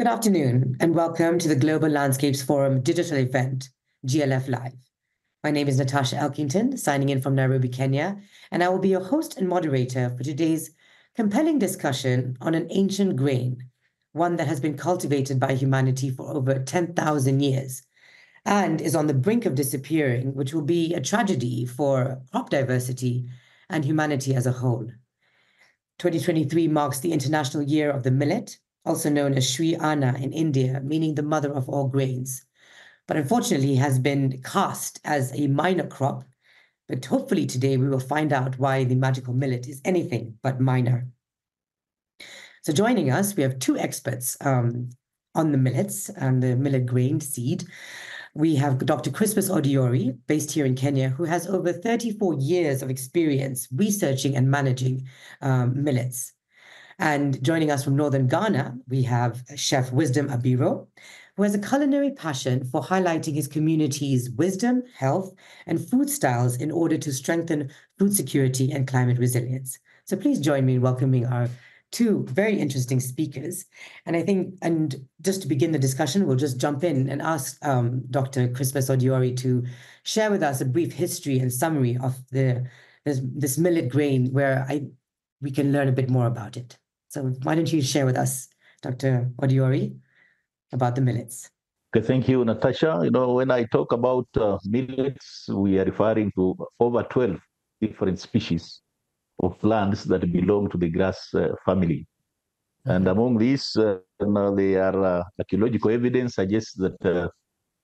Good afternoon, and welcome to the Global Landscapes Forum digital event, GLF Live. My name is Natasha Elkington, signing in from Nairobi, Kenya, and I will be your host and moderator for today's compelling discussion on an ancient grain, one that has been cultivated by humanity for over 10,000 years and is on the brink of disappearing, which will be a tragedy for crop diversity and humanity as a whole. 2023 marks the International Year of the Millet, also known as Shri Anna in India, meaning the mother of all grains, but unfortunately has been cast as a minor crop. But hopefully today we will find out why the magical millet is anything but minor. So joining us, we have two experts um, on the millets and the millet grain seed. We have Dr. Chrispus Oduori, based here in Kenya, who has over 34 years of experience researching and managing um, millets. And joining us from Northern Ghana, we have Chef Wisdom Abiro, who has a culinary passion for highlighting his community's wisdom, health, and food styles in order to strengthen food security and climate resilience. So please join me in welcoming our two very interesting speakers. And I think, and just to begin the discussion, we'll just jump in and ask um, Dr. Chrispus Oduori to share with us a brief history and summary of the this, this millet grain where I we can learn a bit more about it. So why don't you share with us, Dr. Oduori, about the millets? Okay, thank you, Natasha. You know, when I talk about uh, millets, we are referring to over 12 different species of plants that belong to the grass uh, family. And mm-hmm. among these, uh, there are uh, archaeological evidence suggests that uh,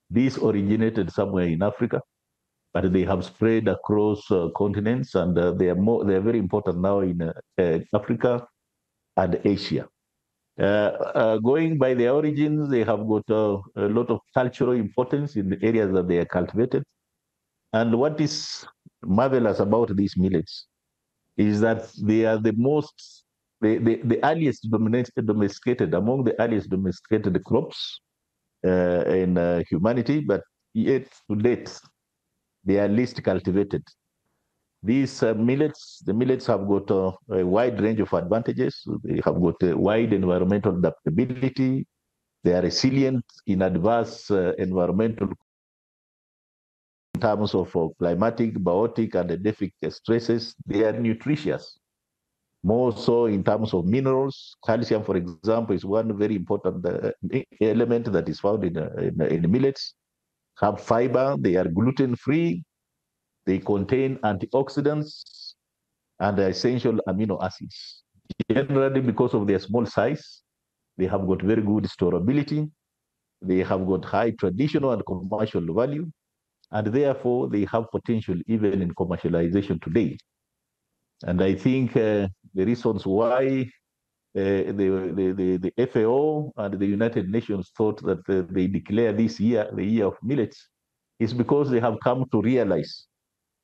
these originated somewhere in Africa, but they have spread across uh, continents, and uh, they are more they are very important now in Africa and Asia. going by their origins, they have got a lot of cultural importance in the areas that they are cultivated. And what is marvelous about these millets is that they are the most, the, the, the earliest domesticated, among the earliest domesticated crops uh, in uh, humanity, but yet to date, they are least cultivated. These uh, millets, the millets have got a, a, wide range of advantages. They have got a wide environmental adaptability. They are resilient in adverse uh, environmental in terms of uh, climatic, biotic, and edaphic stresses, they are nutritious. More so in terms of minerals. Calcium, for example, is one very important uh, element that is found in, uh, in, in millets. Have fiber, they are gluten-free, they contain antioxidants and essential amino acids. Generally, because of their small size, they have got very good storability. They have got high traditional and commercial value and therefore they have potential even in commercialization today. And I think uh, the reasons why uh, the, the, the, FAO and the United Nations thought that uh, they declare this year the year of millets is because they have come to realize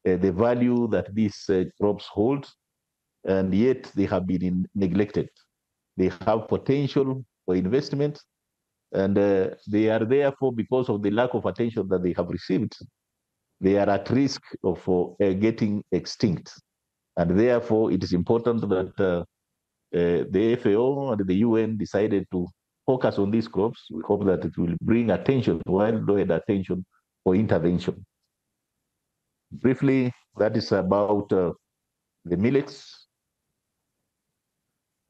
the value that these uh, crops hold, and yet they have been neglected. They have potential for investment, and uh, they are therefore, because of the lack of attention that they have received, they are at risk of uh, getting extinct. And therefore, it is important that uh, uh, the FAO and the UN decided to focus on these crops. We hope that it will bring attention, worldwide attention for intervention. Briefly, that is about uh, the millets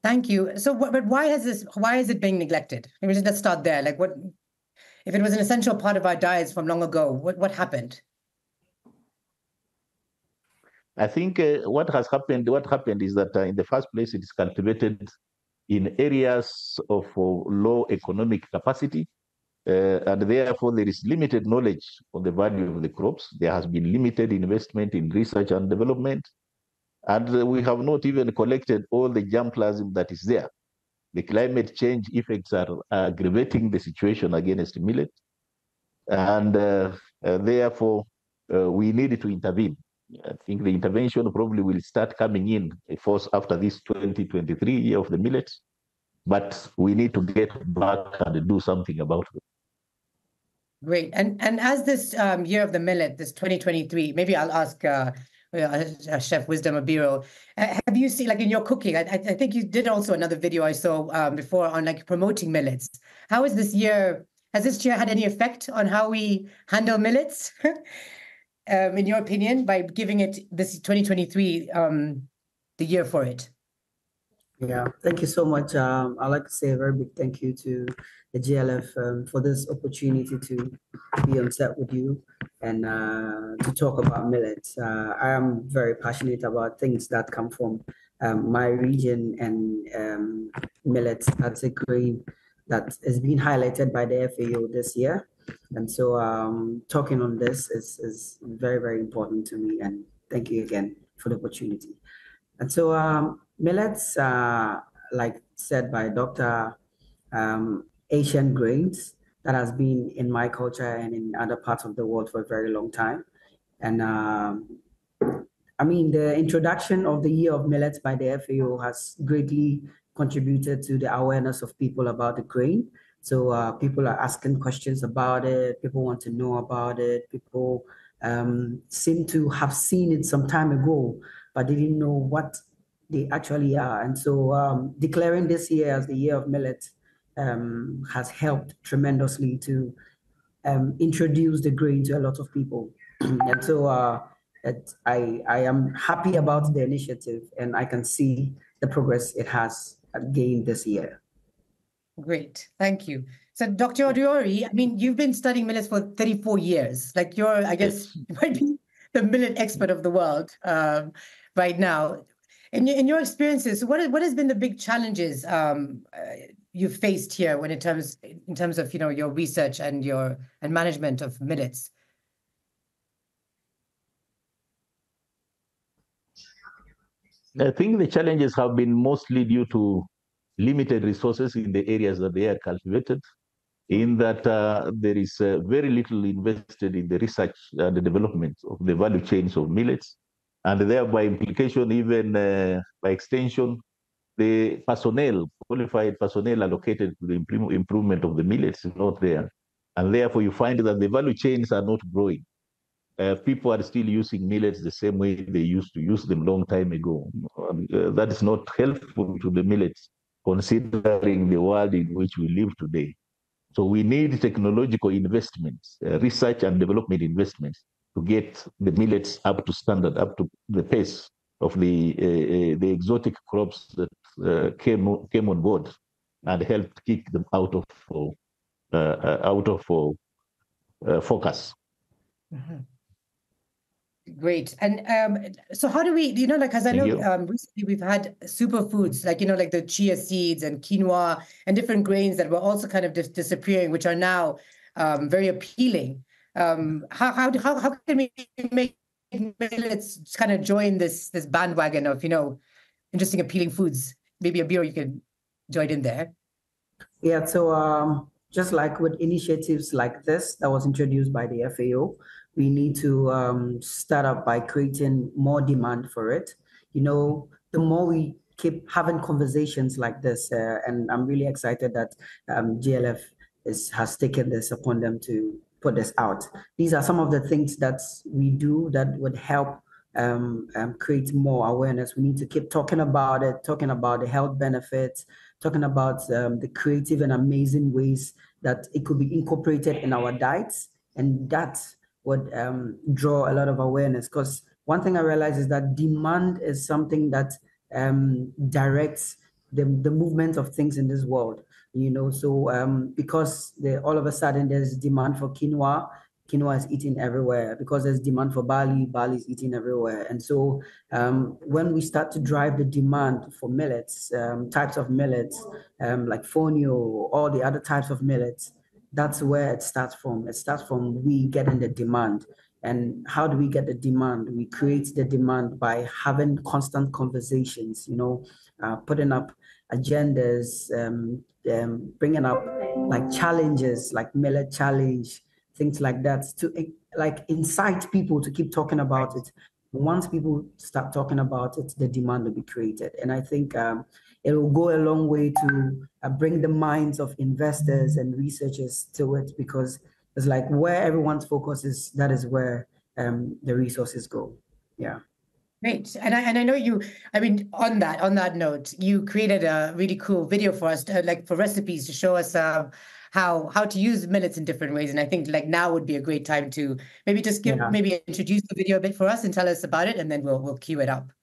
Thank you. So, but why has this? Why is it being neglected? Maybe let's start there. Like, what if it was an essential part of our diets from long ago? What what happened? I think uh, what has happened. What happened is that uh, in the first place, it is cultivated in areas of uh, low economic capacity, uh, and therefore there is limited knowledge on the value of the crops. There has been limited investment in research and development and we have not even collected all the germplasm that is there. The climate change effects are aggravating the situation against millet. And uh, uh, therefore, uh, we need to intervene. I think the intervention probably will start coming in force after this 2023 year of the millet, but we need to get back and do something about it. Great. And and as this um, year of the millet, this 2023, maybe I'll ask uh, uh, Chef Wisdom Abiro. Uh, have you seen, like in your cooking, I, I think you did also another video I saw um, before on like promoting millets. How is this year, has this year had any effect on how we handle millets? um, in your opinion, by giving it this 2023 um, the year for it? Yeah, thank you so much. Um, I'd like to say a very big thank you to the GLF um, for this opportunity to be on set with you and uh, to talk about millets. Uh, I am very passionate about things that come from um, my region and um, millets. That's a grain that is being highlighted by the FAO this year. And so um, talking on this is, is very, very important to me. And thank you again for the opportunity. And so um, millets, uh, like said by Dr. Um, Asian grains that has been in my culture and in other parts of the world for a very long time. And um, I mean, the introduction of the Year of Millets by the FAO has greatly contributed to the awareness of people about the grain. So uh, people are asking questions about it. People want to know about it. People um, seem to have seen it some time ago, but they didn't know what they actually are. And so um, declaring this year as the year of millet um, has helped tremendously to um, introduce the grain to a lot of people. and so uh, it, I, I am happy about the initiative and I can see the progress it has gained this year. Great, thank you. So, Dr. Oduori, I mean, you've been studying millets for 34 years. Like you're, I guess, might be the millet expert of the world um, right now. In your, in your experiences, what what has been the big challenges um, uh, you've faced here when in terms in terms of you know your research and your and management of millets? I think the challenges have been mostly due to limited resources in the areas that they are cultivated, in that uh, there is uh, very little invested in the research and the development of the value chains of millets and thereby implication, even uh, by extension, the personnel, qualified personnel allocated to the improvement of the millets is not there. And therefore, you find that the value chains are not growing. Uh, people are still using millets the same way they used to use them long time ago. Uh, that is not helpful to the millets, considering the world in which we live today. So we need technological investments, uh, research and development investments to get the millets up to standard, up to the pace of the uh, uh, the exotic crops that uh, came came on board and helped kick them out of uh, uh, out of uh, focus. Mm-hmm. Great. And um, so how do we, you know, like, as I know um, recently we've had superfoods, like, you know, like the chia seeds and quinoa and different grains that were also kind of dis- disappearing, which are now um, very appealing um, how, how, how, how can we make millets kind of join this this bandwagon of you know interesting appealing foods? Maybe Abiro you can join in there. Yeah so um, just like with initiatives like this that was introduced by the fao we need to um, start up by creating more demand for it. You know the more we keep having conversations like this uh, and i'm really excited that um, glf is, has taken this upon them to put this out. These are some of the things that we do that would help um, um, create more awareness. We need to keep talking about it, talking about the health benefits, talking about um, the creative and amazing ways that it could be incorporated in our diets. And that would um, draw a lot of awareness. Because one thing I realize is that demand is something that um, directs the, the movement of things in this world you know so um, because the, all of a sudden there's demand for quinoa quinoa is eaten everywhere. Because there's demand for barley barley is eaten everywhere. And so um, when we start to drive the demand for millets um, types of millets um, like fonio all the other types of millets that's where it starts from. It starts from we getting the demand. And how do we get the demand? We create the demand by having constant conversations you know uh, putting up agendas um, um, bringing up like challenges like millet challenge things like that to like incite people to keep talking about it. Once people start talking about it the demand will be created. And i think um, it will go a long way to uh, bring the minds of investors and researchers to it because it's like where everyone's focus is that is where um, the resources go. Yeah Great. And I and I know you, I mean, on that, on that note, you created a really cool video for us, to, like for recipes to show us uh, how how to use millets in different ways. And I think like now would be a great time to maybe just give Yeah. maybe introduce the video a bit for us and tell us about it, and then we'll we'll cue it up.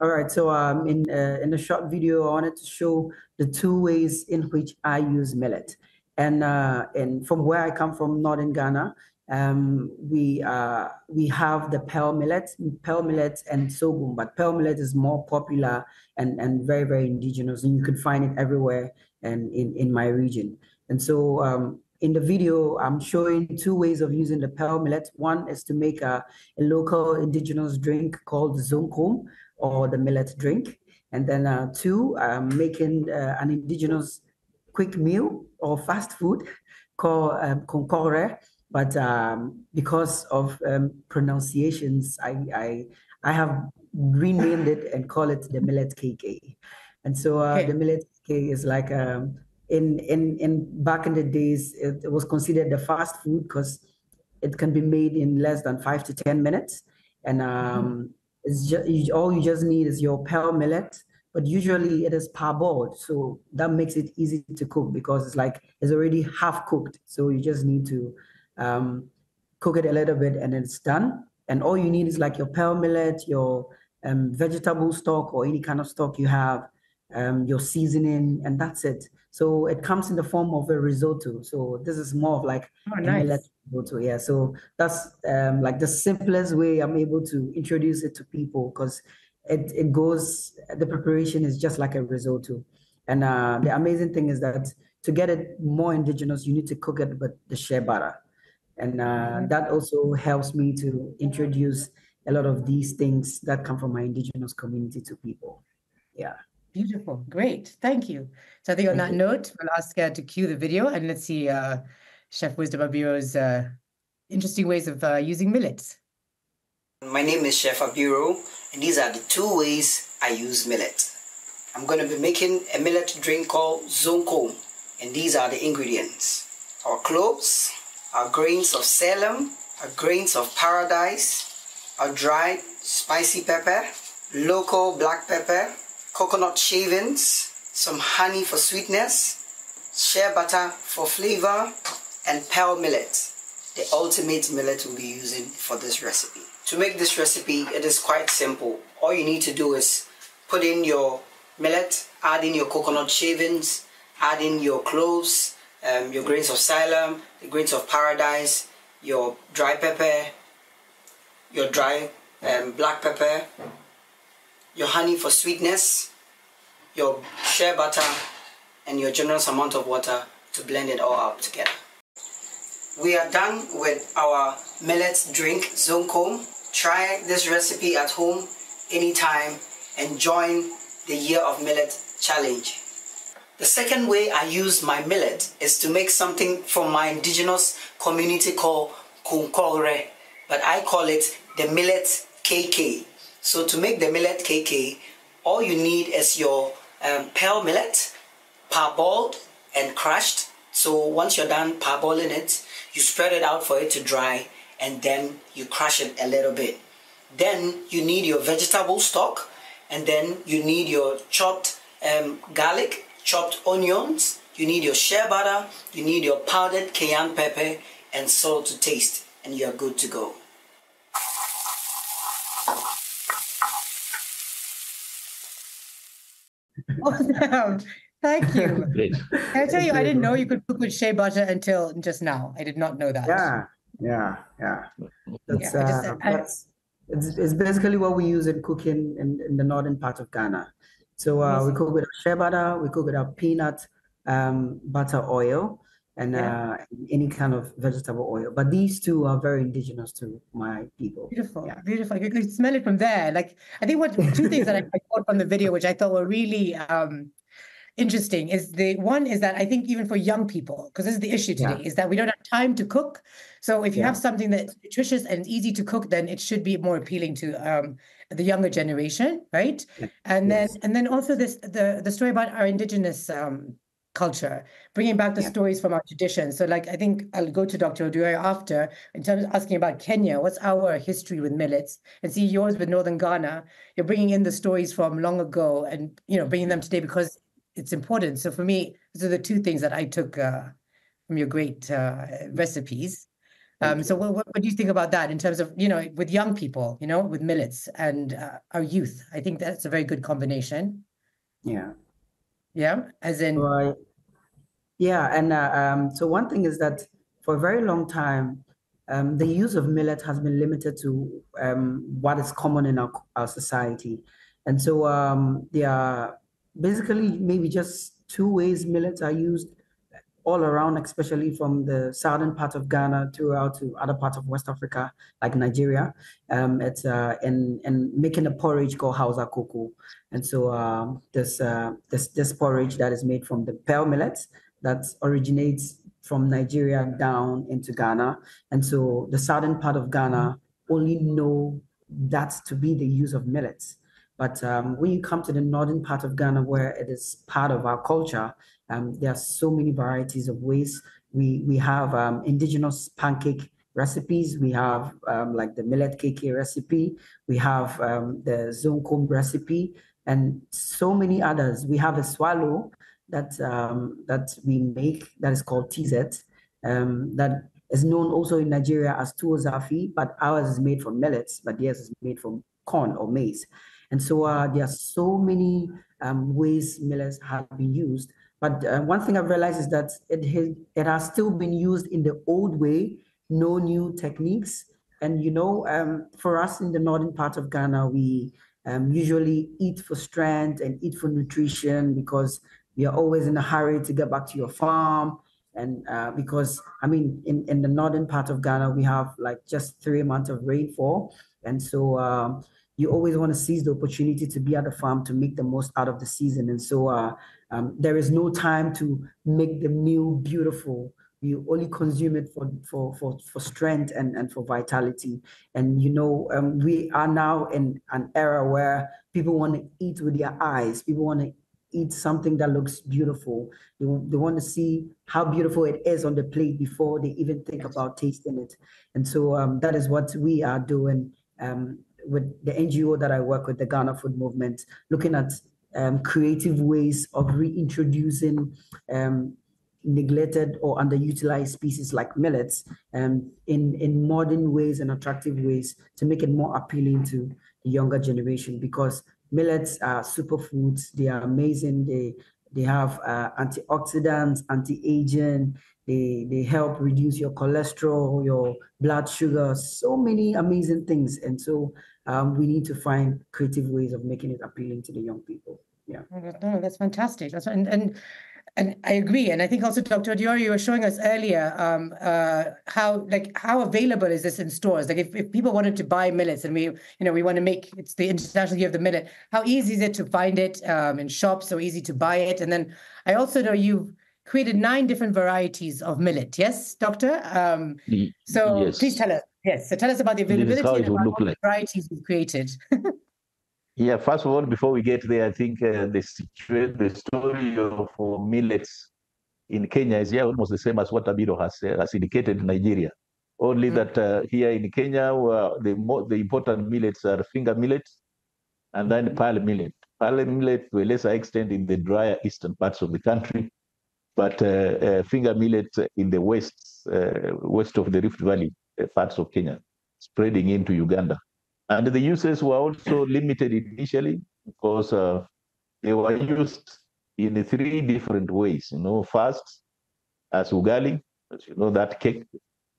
All right, so um, in uh, in the short video, I wanted to show the two ways in which I use millet, and uh, and from where I come from, northern Ghana, um, we uh, we have the pearl millet, pearl millet and sorghum, but pearl millet is more popular and and very very indigenous, and you can find it everywhere and in in my region. And so um, in the video, I'm showing two ways of using the pearl millet. One is to make a, a local indigenous drink called zonkom or the millet drink. And then uh, two, um, making uh, an indigenous quick meal or fast food called um, concore. But um, because of um, pronunciations, I, I, I have renamed it and call it the millet KK. And so uh, Okay. the millet KK is like um, in, in, in back in the days, it, it was considered the fast food because it can be made in less than five to 10 minutes. And um, it's just you, all you just need is your pearl millet, but usually it is parboiled, so that makes it easy to cook because it's like it's already half cooked. So you just need to um, cook it a little bit and it's done. And all you need is like your pearl millet, your um, vegetable stock or any kind of stock you have, um, your seasoning, and that's it. So it comes in the form of a risotto. So this is more of like Oh, a nice. millet risotto. Yeah. So that's um, like the simplest way I'm able to introduce it to people because it, it goes, the preparation is just like a risotto. And uh, the amazing thing is that to get it more indigenous, you need to cook it with the shea butter. And uh, Mhm. that also helps me to introduce a lot of these things that come from my indigenous community to people. Yeah. Beautiful. Great. Thank you. So I think on Thank that you. note, we'll ask uh, to cue the video and let's see uh, Chef Wisdom Abiro's uh, interesting ways of uh, using millets. My name is Chef Abiro, and these are the two ways I use millet. I'm going to be making a millet drink called zonko, and these are the ingredients our cloves, our grains of Selim, our grains of paradise, our dried spicy pepper, local black pepper, coconut shavings, some honey for sweetness, shea butter for flavor, and pearl millet the ultimate millet we'll be using for this recipe. To make this recipe, it is quite simple. All you need to do is put in your millet, add in your coconut shavings, add in your cloves, um, your grains of Selim, the grains of paradise, your dry pepper, your dry um, black pepper, your honey for sweetness, your shea butter, and your generous amount of water to blend it all up together. We are done with our millet drink Zonkom. Try this recipe at home anytime and join the Year of Millet challenge. The second way I use my millet is to make something from my indigenous community called kunkore, but I call it the millet KK. So to make the millet KK, all you need is your um, pearl millet, parboiled and crushed. So once you're done parboiling it, you spread it out for it to dry and then you crush it a little bit. Then you need your vegetable stock and then you need your chopped um, garlic, chopped onions, you need your shea butter, you need your powdered cayenne pepper and salt to taste and you're good to go. Awesome. Thank you. Great. Can I tell you, I didn't know you could cook with shea butter until just now. I did not know that. Yeah. Yeah. Yeah. That's, I just- uh, I- that's it's, it's basically what we use in cooking in, in the northern part of Ghana. So uh, we cook with our shea butter, we cook with our peanut um, butter oil, and Yeah. uh, any kind of vegetable oil. But these two are very indigenous to my people. Beautiful, Yeah. beautiful. You can smell it from there. Like I think what two things that I, I caught from the video, which I thought were really um interesting, is the one is that I think even for young people, because this is the issue Yeah. today, is that we don't have time to cook. So if you Yeah. have something that's nutritious and easy to cook, then it should be more appealing to um the younger generation, right? And then and then also this the the story about our indigenous um culture, bringing back the Yeah. stories from our traditions. So, like, I think I'll go to Dr. Oduor after in terms of asking about Kenya. What's our history with millets? And see yours with Northern Ghana. You're bringing in the stories from long ago, and you know, bringing them today because it's important. So for me, those are the two things that I took uh, from your great uh, recipes. Um, so what, what, do you think about that in terms of you know with young people, you know, with millets and uh, our youth? I think that's a very good combination. Yeah. Yeah, as in Right. Yeah, and uh, um, so one thing is that for a very long time, um, the use of millet has been limited to um, what is common in our, our society. And so um, there are basically maybe just two ways millets are used all around, especially from the southern part of Ghana throughout to other parts of West Africa, like Nigeria. Um, it's uh, in, in making a porridge called Hausa cocoa. And so um, this, uh, this, this porridge that is made from the pearl millets that originates from Nigeria down into Ghana. And so the southern part of Ghana only know that to be the use of millets. But um, when you come to the northern part of Ghana, where it is part of our culture, um, there are so many varieties of ways. We we have um, indigenous pancake recipes. We have um, like the millet cake recipe. We have um, the zonkom recipe, and so many others. We have a swallow that um, that we make that is called tizet. Um, that is known also in Nigeria as tuwo zafi, but ours is made from millets, but theirs is made from corn or maize. And so uh, there are so many um, ways millets have been used. But uh, one thing I've realized is that it has, it has still been used in the old way, no new techniques. And you know, um, for us in the northern part of Ghana, we um, usually eat for strength and eat for nutrition because we are always in a hurry to get back to your farm. And uh, because, I mean, in, in the northern part of Ghana, we have like just three months of rainfall. And so um, you always want to seize the opportunity to be at the farm to make the most out of the season. And so uh, um, there is no time to make the meal beautiful. You only consume it for for for, for strength and, and for vitality. And you know, um, we are now in an era where people want to eat with their eyes. People want to eat something that looks beautiful. They, they want to see how beautiful it is on the plate before they even think about tasting it. And so um, that is what we are doing um, with the NGO that I work with, the Ghana Food Movement, looking at um, creative ways of reintroducing um, neglected or underutilized species like millets um, in, in modern ways and attractive ways to make it more appealing to the younger generation because millets are superfoods. They are amazing. They, they have uh, antioxidants, anti-aging, they, they help reduce your cholesterol, your blood sugar, so many amazing things. And so um, we need to find creative ways of making it appealing to the young people. Yeah. No, that's fantastic. That's and and and I agree. And I think also Dr. Oduori, you were showing us earlier um, uh, how like how available is this in stores? Like if, if people wanted to buy millets and we, you know, we want to make it's the International Year of the Millet, how easy is it to find it um, in shops, so easy to buy it? And then I also know you've created nine different varieties of millet. Yes, doctor? Um, so yes. please tell us. Yes, so tell us about the This is availability how and it would about look like. the varieties you've created. Yeah, first of all, before we get there, I think uh, the situa- the story of uh, millets in Kenya is yeah, almost the same as what Abiro has, uh, has indicated in Nigeria. Only Mm. that uh, here in Kenya, where the mo- the important millets are finger millet and then pearl millet. Pearl millet to a lesser extent in the drier eastern parts of the country, but uh, uh, finger millet in the west uh, west of the Rift Valley uh, parts of Kenya, spreading into Uganda. And the uses were also limited initially because uh, they were used in three different ways. You know, first as ugali, as you know, that cake,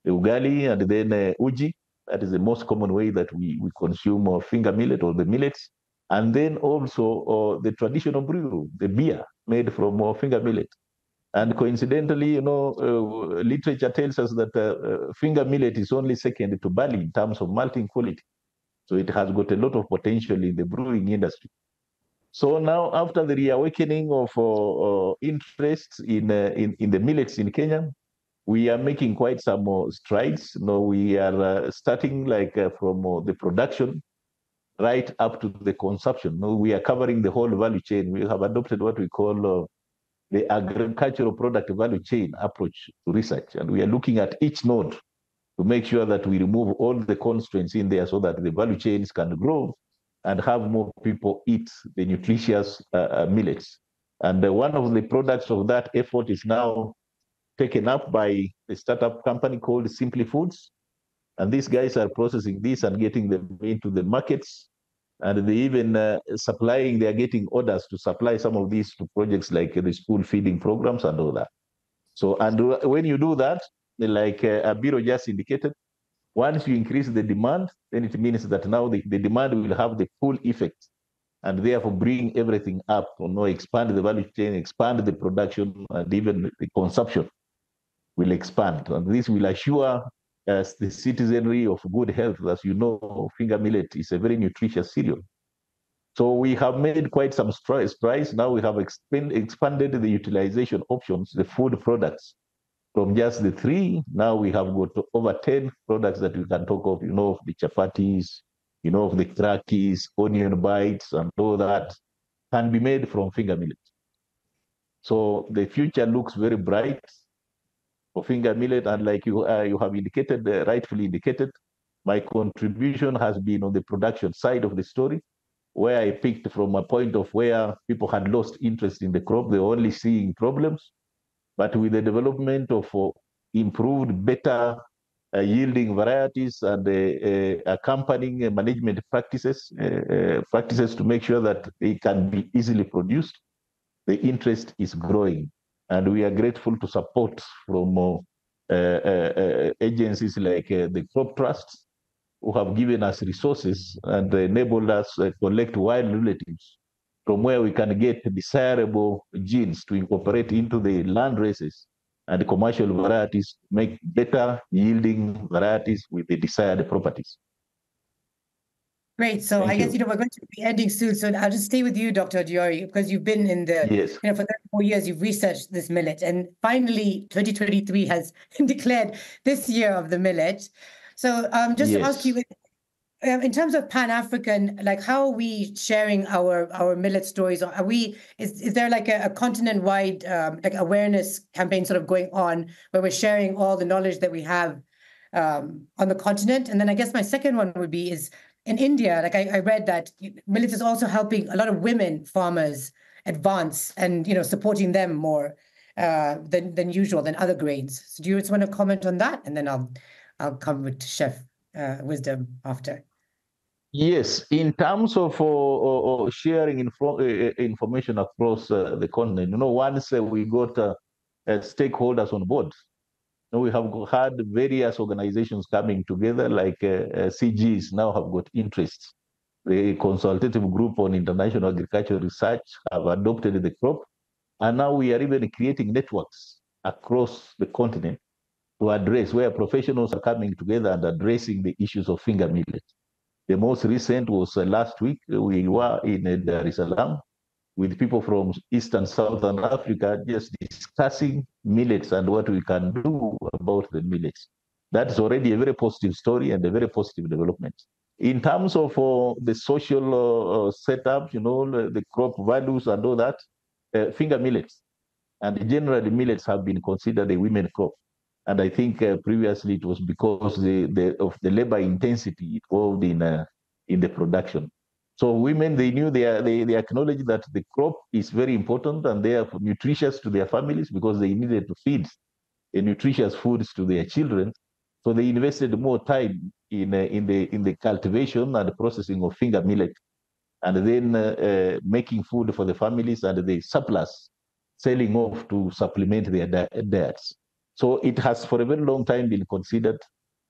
the ugali, and then uh, uji. That is the most common way that we, we consume uh, finger millet or the millets. And then also uh, the traditional brew, the beer made from uh, finger millet. And coincidentally, you know, uh, literature tells us that uh, uh, finger millet is only second to barley in terms of malting quality. So it has got a lot of potential in the brewing industry. So now, after the reawakening of uh, uh, interest in, uh, in in the millets in Kenya, we are making quite some strides. You know, we are starting like from the production right up to the consumption. You know, we are covering the whole value chain. We have adopted what we call the agricultural product value chain approach to research. And we are looking at each node to make sure that we remove all the constraints in there so that the value chains can grow and have more people eat the nutritious uh, uh, millets. And uh, one of the products of that effort is now taken up by a startup company called Simply Foods. And these guys are processing this and getting them into the markets. And they even uh, supplying, they are getting orders to supply some of these to projects like the school feeding programs and all that. So, and when you do that, like uh, just indicated, once you increase the demand, then it means that now the, the demand will have the full effect and therefore bring everything up, you know, expand the value chain, expand the production, and even the consumption will expand. And this will assure us the citizenry of good health. As you know, finger millet is a very nutritious cereal. So we have made quite some strides. Now we have expand, expanded the utilization options, the food products, from just the three. Now we have got over 10 products that we can talk of, you know, the chapatis, you know, the crackers, onion bites, and all that can be made from finger millet. So the future looks very bright finger millet, and like you uh, you have indicated, uh, rightfully indicated, my contribution has been on the production side of the story, where I picked from a point of where people had lost interest in the crop, they were only seeing problems, but with the development of uh, improved, better uh, yielding varieties and uh, uh, accompanying management practices, practices to make sure that they can be easily produced, the interest is growing. And we are grateful to support from uh, uh, agencies like uh, the Crop Trust, who have given us resources and enabled us to collect wild relatives from where we can get desirable genes to incorporate into the land races and commercial varieties make better yielding varieties with the desired properties. Great. So Thank I guess you. you know we're going to be ending soon. So I'll just stay with you, Dr. Oduori, because you've been in the yes. you know for 34 years you've researched this millet, and finally 2023 has declared this year of the millet. So um, just yes. to ask you, um, in terms of Pan African, like how are we sharing our our millet stories? Are we is is there like a, a continent wide um, like awareness campaign sort of going on where we're sharing all the knowledge that we have um, on the continent? And then I guess my second one would be is in India, like I, I read that millet is also helping a lot of women farmers advance and you know supporting them more uh, than than usual than other grains. So do you just want to comment on that, and then I'll I'll come with Chef uh, Wisdom after. Yes, in terms of uh, uh, uh sharing info, uh, information across the continent, you know, once we got stakeholders on board, we have had various organizations coming together, like uh, uh, CGs now have got interest. The Consultative Group on International Agricultural Research have adopted the crop, and now we are even creating networks across the continent to address where professionals are coming together and addressing the issues of finger millet. The most recent was uh, last week. We were in Dar es Salaam with people from East and Southern Africa just discussing millets and what we can do about the millets. That's already a very positive story and a very positive development. In terms of uh, the social uh, uh setup, you know, the, crop values and all that, uh, finger millets and generally millets have been considered a women crop. And I think uh, previously it was because the, the, of the labor intensity involved in uh, in the production. So women, they knew they, they, they acknowledged that the crop is very important and they are nutritious to their families because they needed to feed nutritious foods to their children. So they invested more time in, uh, in, the, in the cultivation and processing of finger millet and then uh, uh, making food for the families and the surplus selling off to supplement their diets. So it has for a very long time been considered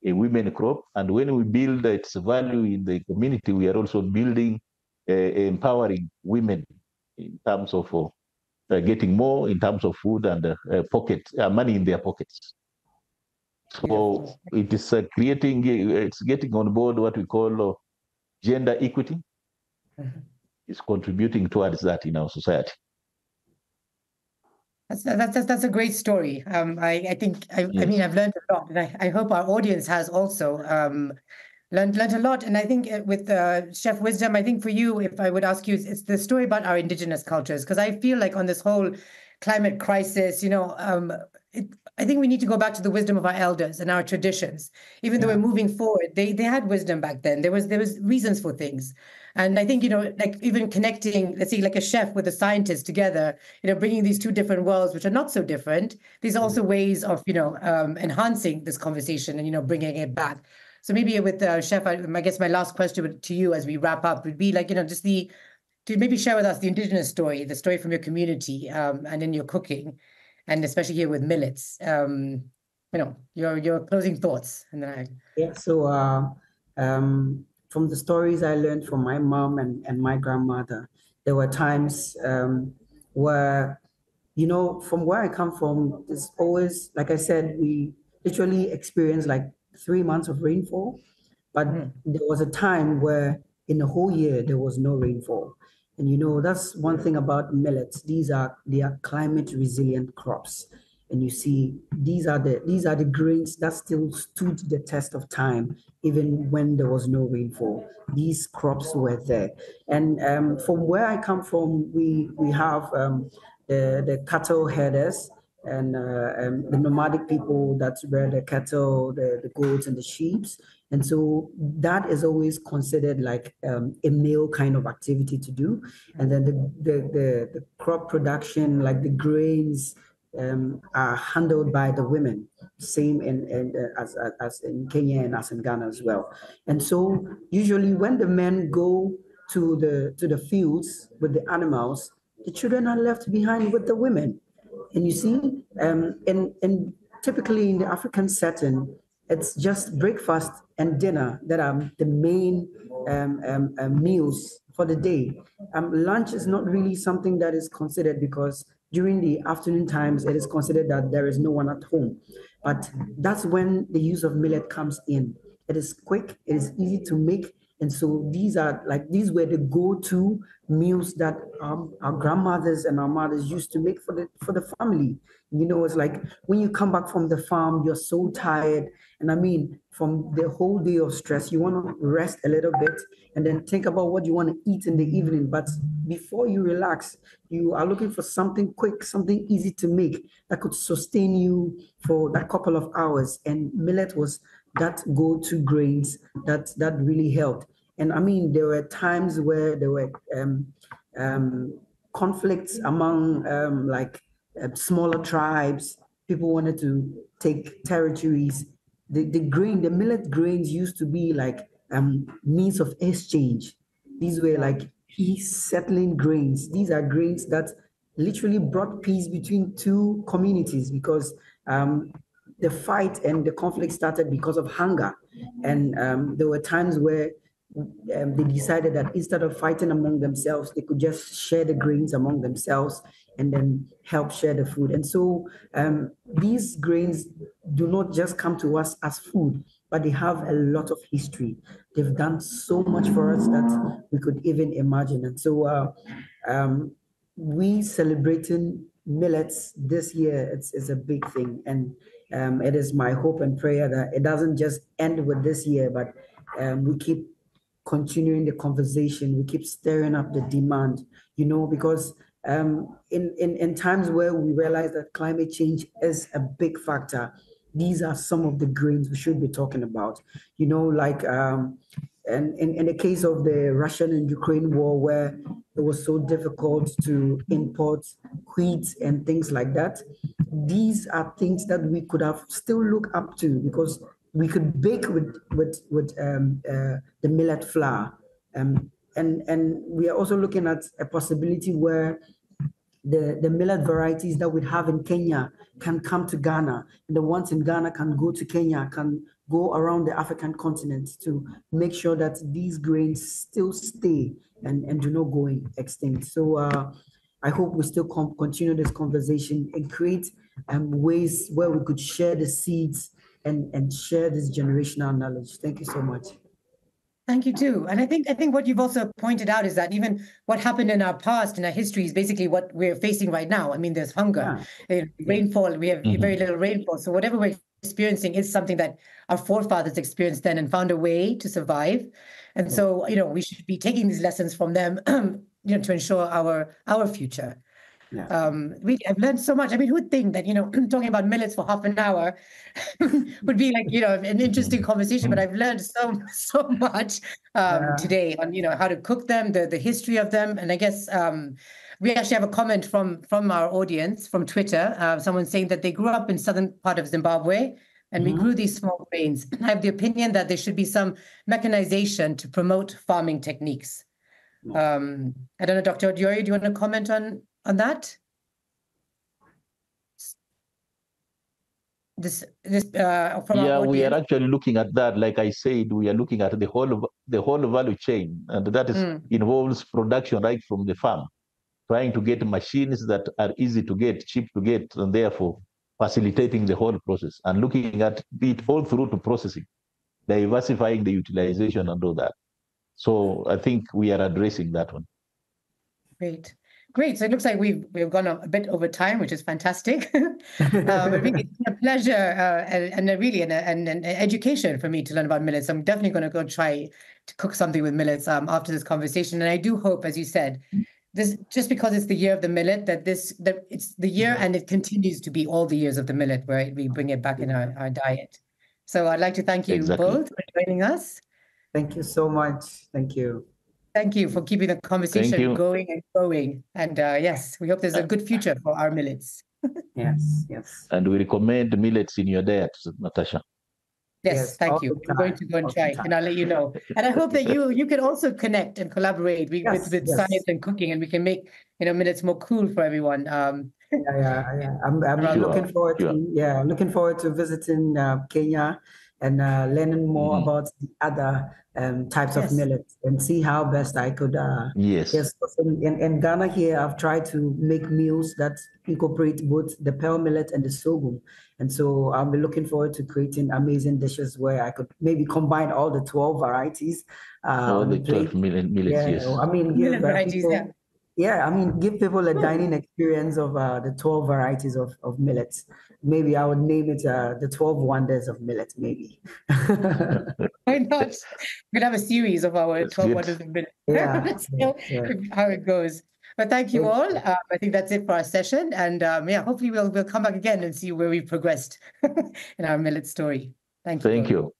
a women crop. And when we build its value in the community, we are also building, uh, empowering women in terms of uh, getting more in terms of food and uh, pocket uh, money in their pockets. So it is uh, creating, it's getting on board what we call uh, gender equity. Mm-hmm. It's contributing towards that in our society. That's that's that's a great story. Um, I I think I, yes. I mean I've learned a lot, and I, I hope our audience has also um, learned learned a lot. And I think uh, with uh, Chef Wisdom, I think for you, if I would ask you, it's the story about our indigenous cultures because I feel like on this whole climate crisis, you know, um, it, I think we need to go back to the wisdom of our elders and our traditions. Even yeah. though we're moving forward, they they had wisdom back then. There was there was reasons for things, and I think you know, like even connecting, let's say, like a chef with a scientist together, you know, bringing these two different worlds, which are not so different. These are also mm-hmm. ways of you know um, enhancing this conversation and you know bringing it back. So maybe with uh, chef, I, I guess my last question to you as we wrap up would be like you know just the to maybe share with us the indigenous story, the story from your community um, and in your cooking and especially here with millets. Um, you know, your your closing thoughts, and then I. Yeah. So, uh, um, from the stories I learned from my mom and and my grandmother, there were times um, where, you know, from where I come from, there's always, like I said, we literally experienced like three months of rainfall, but mm. there was a time where in the whole year there was no rainfall. And you know, that's one thing about millets. These are they are climate resilient crops. And you see, these are the these are the grains that still stood the test of time, even when there was no rainfall. These crops were there. And um, from where I come from, we we have um, the the cattle herders and, uh, and the nomadic people that rear the cattle, the, the goats, and the sheep. And so that is always considered like um, a male kind of activity to do. And then the, the, the, the crop production, like the grains, um, are handled by the women, same in, in uh, as, as in Kenya and as in Ghana as well. And so usually when the men go to the to the fields with the animals, the children are left behind with the women. And you see, um, in, in typically in the African setting, it's just breakfast and dinner that are the main um, um, uh, meals for the day. Um, lunch is not really something that is considered because during the afternoon times, it is considered that there is no one at home. But that's when the use of millet comes in. It is quick, it is easy to make, and so these are like these were the go-to meals that our, our grandmothers and our mothers used to make for the for the family. You know, it's like when you come back from the farm, you're so tired. And I mean, from the whole day of stress, you want to rest a little bit and then think about what you want to eat in the evening. But before you relax, you are looking for something quick, something easy to make that could sustain you for that couple of hours. And millet was that go-to grains that that really helped. And I mean, there were times where there were um, um, conflicts among um, like uh, smaller tribes. People wanted to take territories. The, the grain, the millet grains used to be like um, means of exchange. These were like peace settling grains. These are grains that literally brought peace between two communities because um, the fight and the conflict started because of hunger. And um, there were times where um, they decided that instead of fighting among themselves, they could just share the grains among themselves and then help share the food. And so um, these grains do not just come to us as food, but they have a lot of history. They've done so much for us that we could even imagine. And so uh, um, we celebrating millets this year, it's, it's a big thing. And um, it is my hope and prayer that it doesn't just end with this year, but um, we keep continuing the conversation. We keep stirring up the demand, you know, because um, in, in, in times where we realize that climate change is a big factor, these are some of the grains we should be talking about. You know, like um, and in, in the case of the Russian and Ukraine war, where it was so difficult to import wheat and things like that, these are things that we could have still look up to because we could bake with with with um, uh, the millet flour, um, and and we are also looking at a possibility where the the millet varieties that we have in Kenya can come to Ghana, and the ones in Ghana can go to Kenya, can go around the African continent to make sure that these grains still stay and and do not go extinct. So. Uh, I hope we still continue this conversation and create um, ways where we could share the seeds and, and share this generational knowledge. Thank you so much. Thank you too. And I think I think what you've also pointed out is that even what happened in our past in our history is basically what we're facing right now. I mean, there's hunger, yeah. rainfall. We have mm-hmm. very little rainfall. So whatever we're experiencing is something that our forefathers experienced then and found a way to survive. And so, you know, we should be taking these lessons from them, you know, to ensure our our future. Yeah. Um, really, I've learned so much. I mean, who'd think that, you know, talking about millets for half an hour would be like, you know, an interesting conversation, but I've learned so, so much um, Yeah. today on, you know, how to cook them, the, the history of them. And I guess um, we actually have a comment from, from our audience from Twitter, uh, someone saying that they grew up in southern part of Zimbabwe and we Mhm. grew these small grains. I have the opinion that there should be some mechanization to promote farming techniques. Um, I don't know, Dr. Oduori, do you want to comment on on that? This this uh from yeah, we are audience. actually looking at that. Like I said, we are looking at the whole the whole value chain, and that is, Mm. involves production right from the farm, trying to get machines that are easy to get, cheap to get, and therefore facilitating the whole process and looking at it all through to processing, diversifying the utilization and all that. So I think we are addressing that one. Great. Great. So it looks like we've we've gone a, bit over time, which is fantastic. but really, it's been a pleasure uh, and, and really an, an, an education for me to learn about millets. I'm definitely going to go try to cook something with millets um, after this conversation. And I do hope, as you said, this just because it's the year of the millet, that this that it's the year and it continues to be all the years of the millet where we bring it back in our, our diet. So I'd like to thank you Exactly. both for joining us. Thank you so much. Thank you. Thank you for keeping the conversation going and going. And uh, yes, we hope there's a good future for our millets. Yes, yes. And we recommend millets in your diet, Natasha. Yes, Yes, thank you. the I'm going to go and all try, and I'll let you know. And I hope that you you can also connect and collaborate we- Yes, with with yes. science and cooking, and we can make you know millets more cool for everyone. Um, Yeah, yeah, yeah. I'm, I'm Sure, looking forward sure. to, yeah, looking forward to visiting uh, Kenya and uh, learning more Mhm. about the other um, types Yes. of millets and see how best I could uh, Yes. Yes, 'cause in, in, in Ghana here, I've tried to make meals that incorporate both the pearl millet and the sorghum. And so I'll be looking forward to creating amazing dishes where I could maybe combine all the 12 varieties. Uh, All on the 12 millet, millets, Yeah, yes. I mean, Millet uh, varieties, people, yeah. Yeah, I mean, give people a dining experience of uh, the 12 varieties of, of millets. Maybe I would name it uh, the 12 wonders of millet, maybe. why not? We could have a series of our 12 good. wonders of millets. Yeah, Let's yeah, how it goes. But thank you all. Uh, I think that's it for our session, and um, yeah, hopefully we'll we'll come back again and see where we've progressed in our millet story. Thank you. Thank both. you.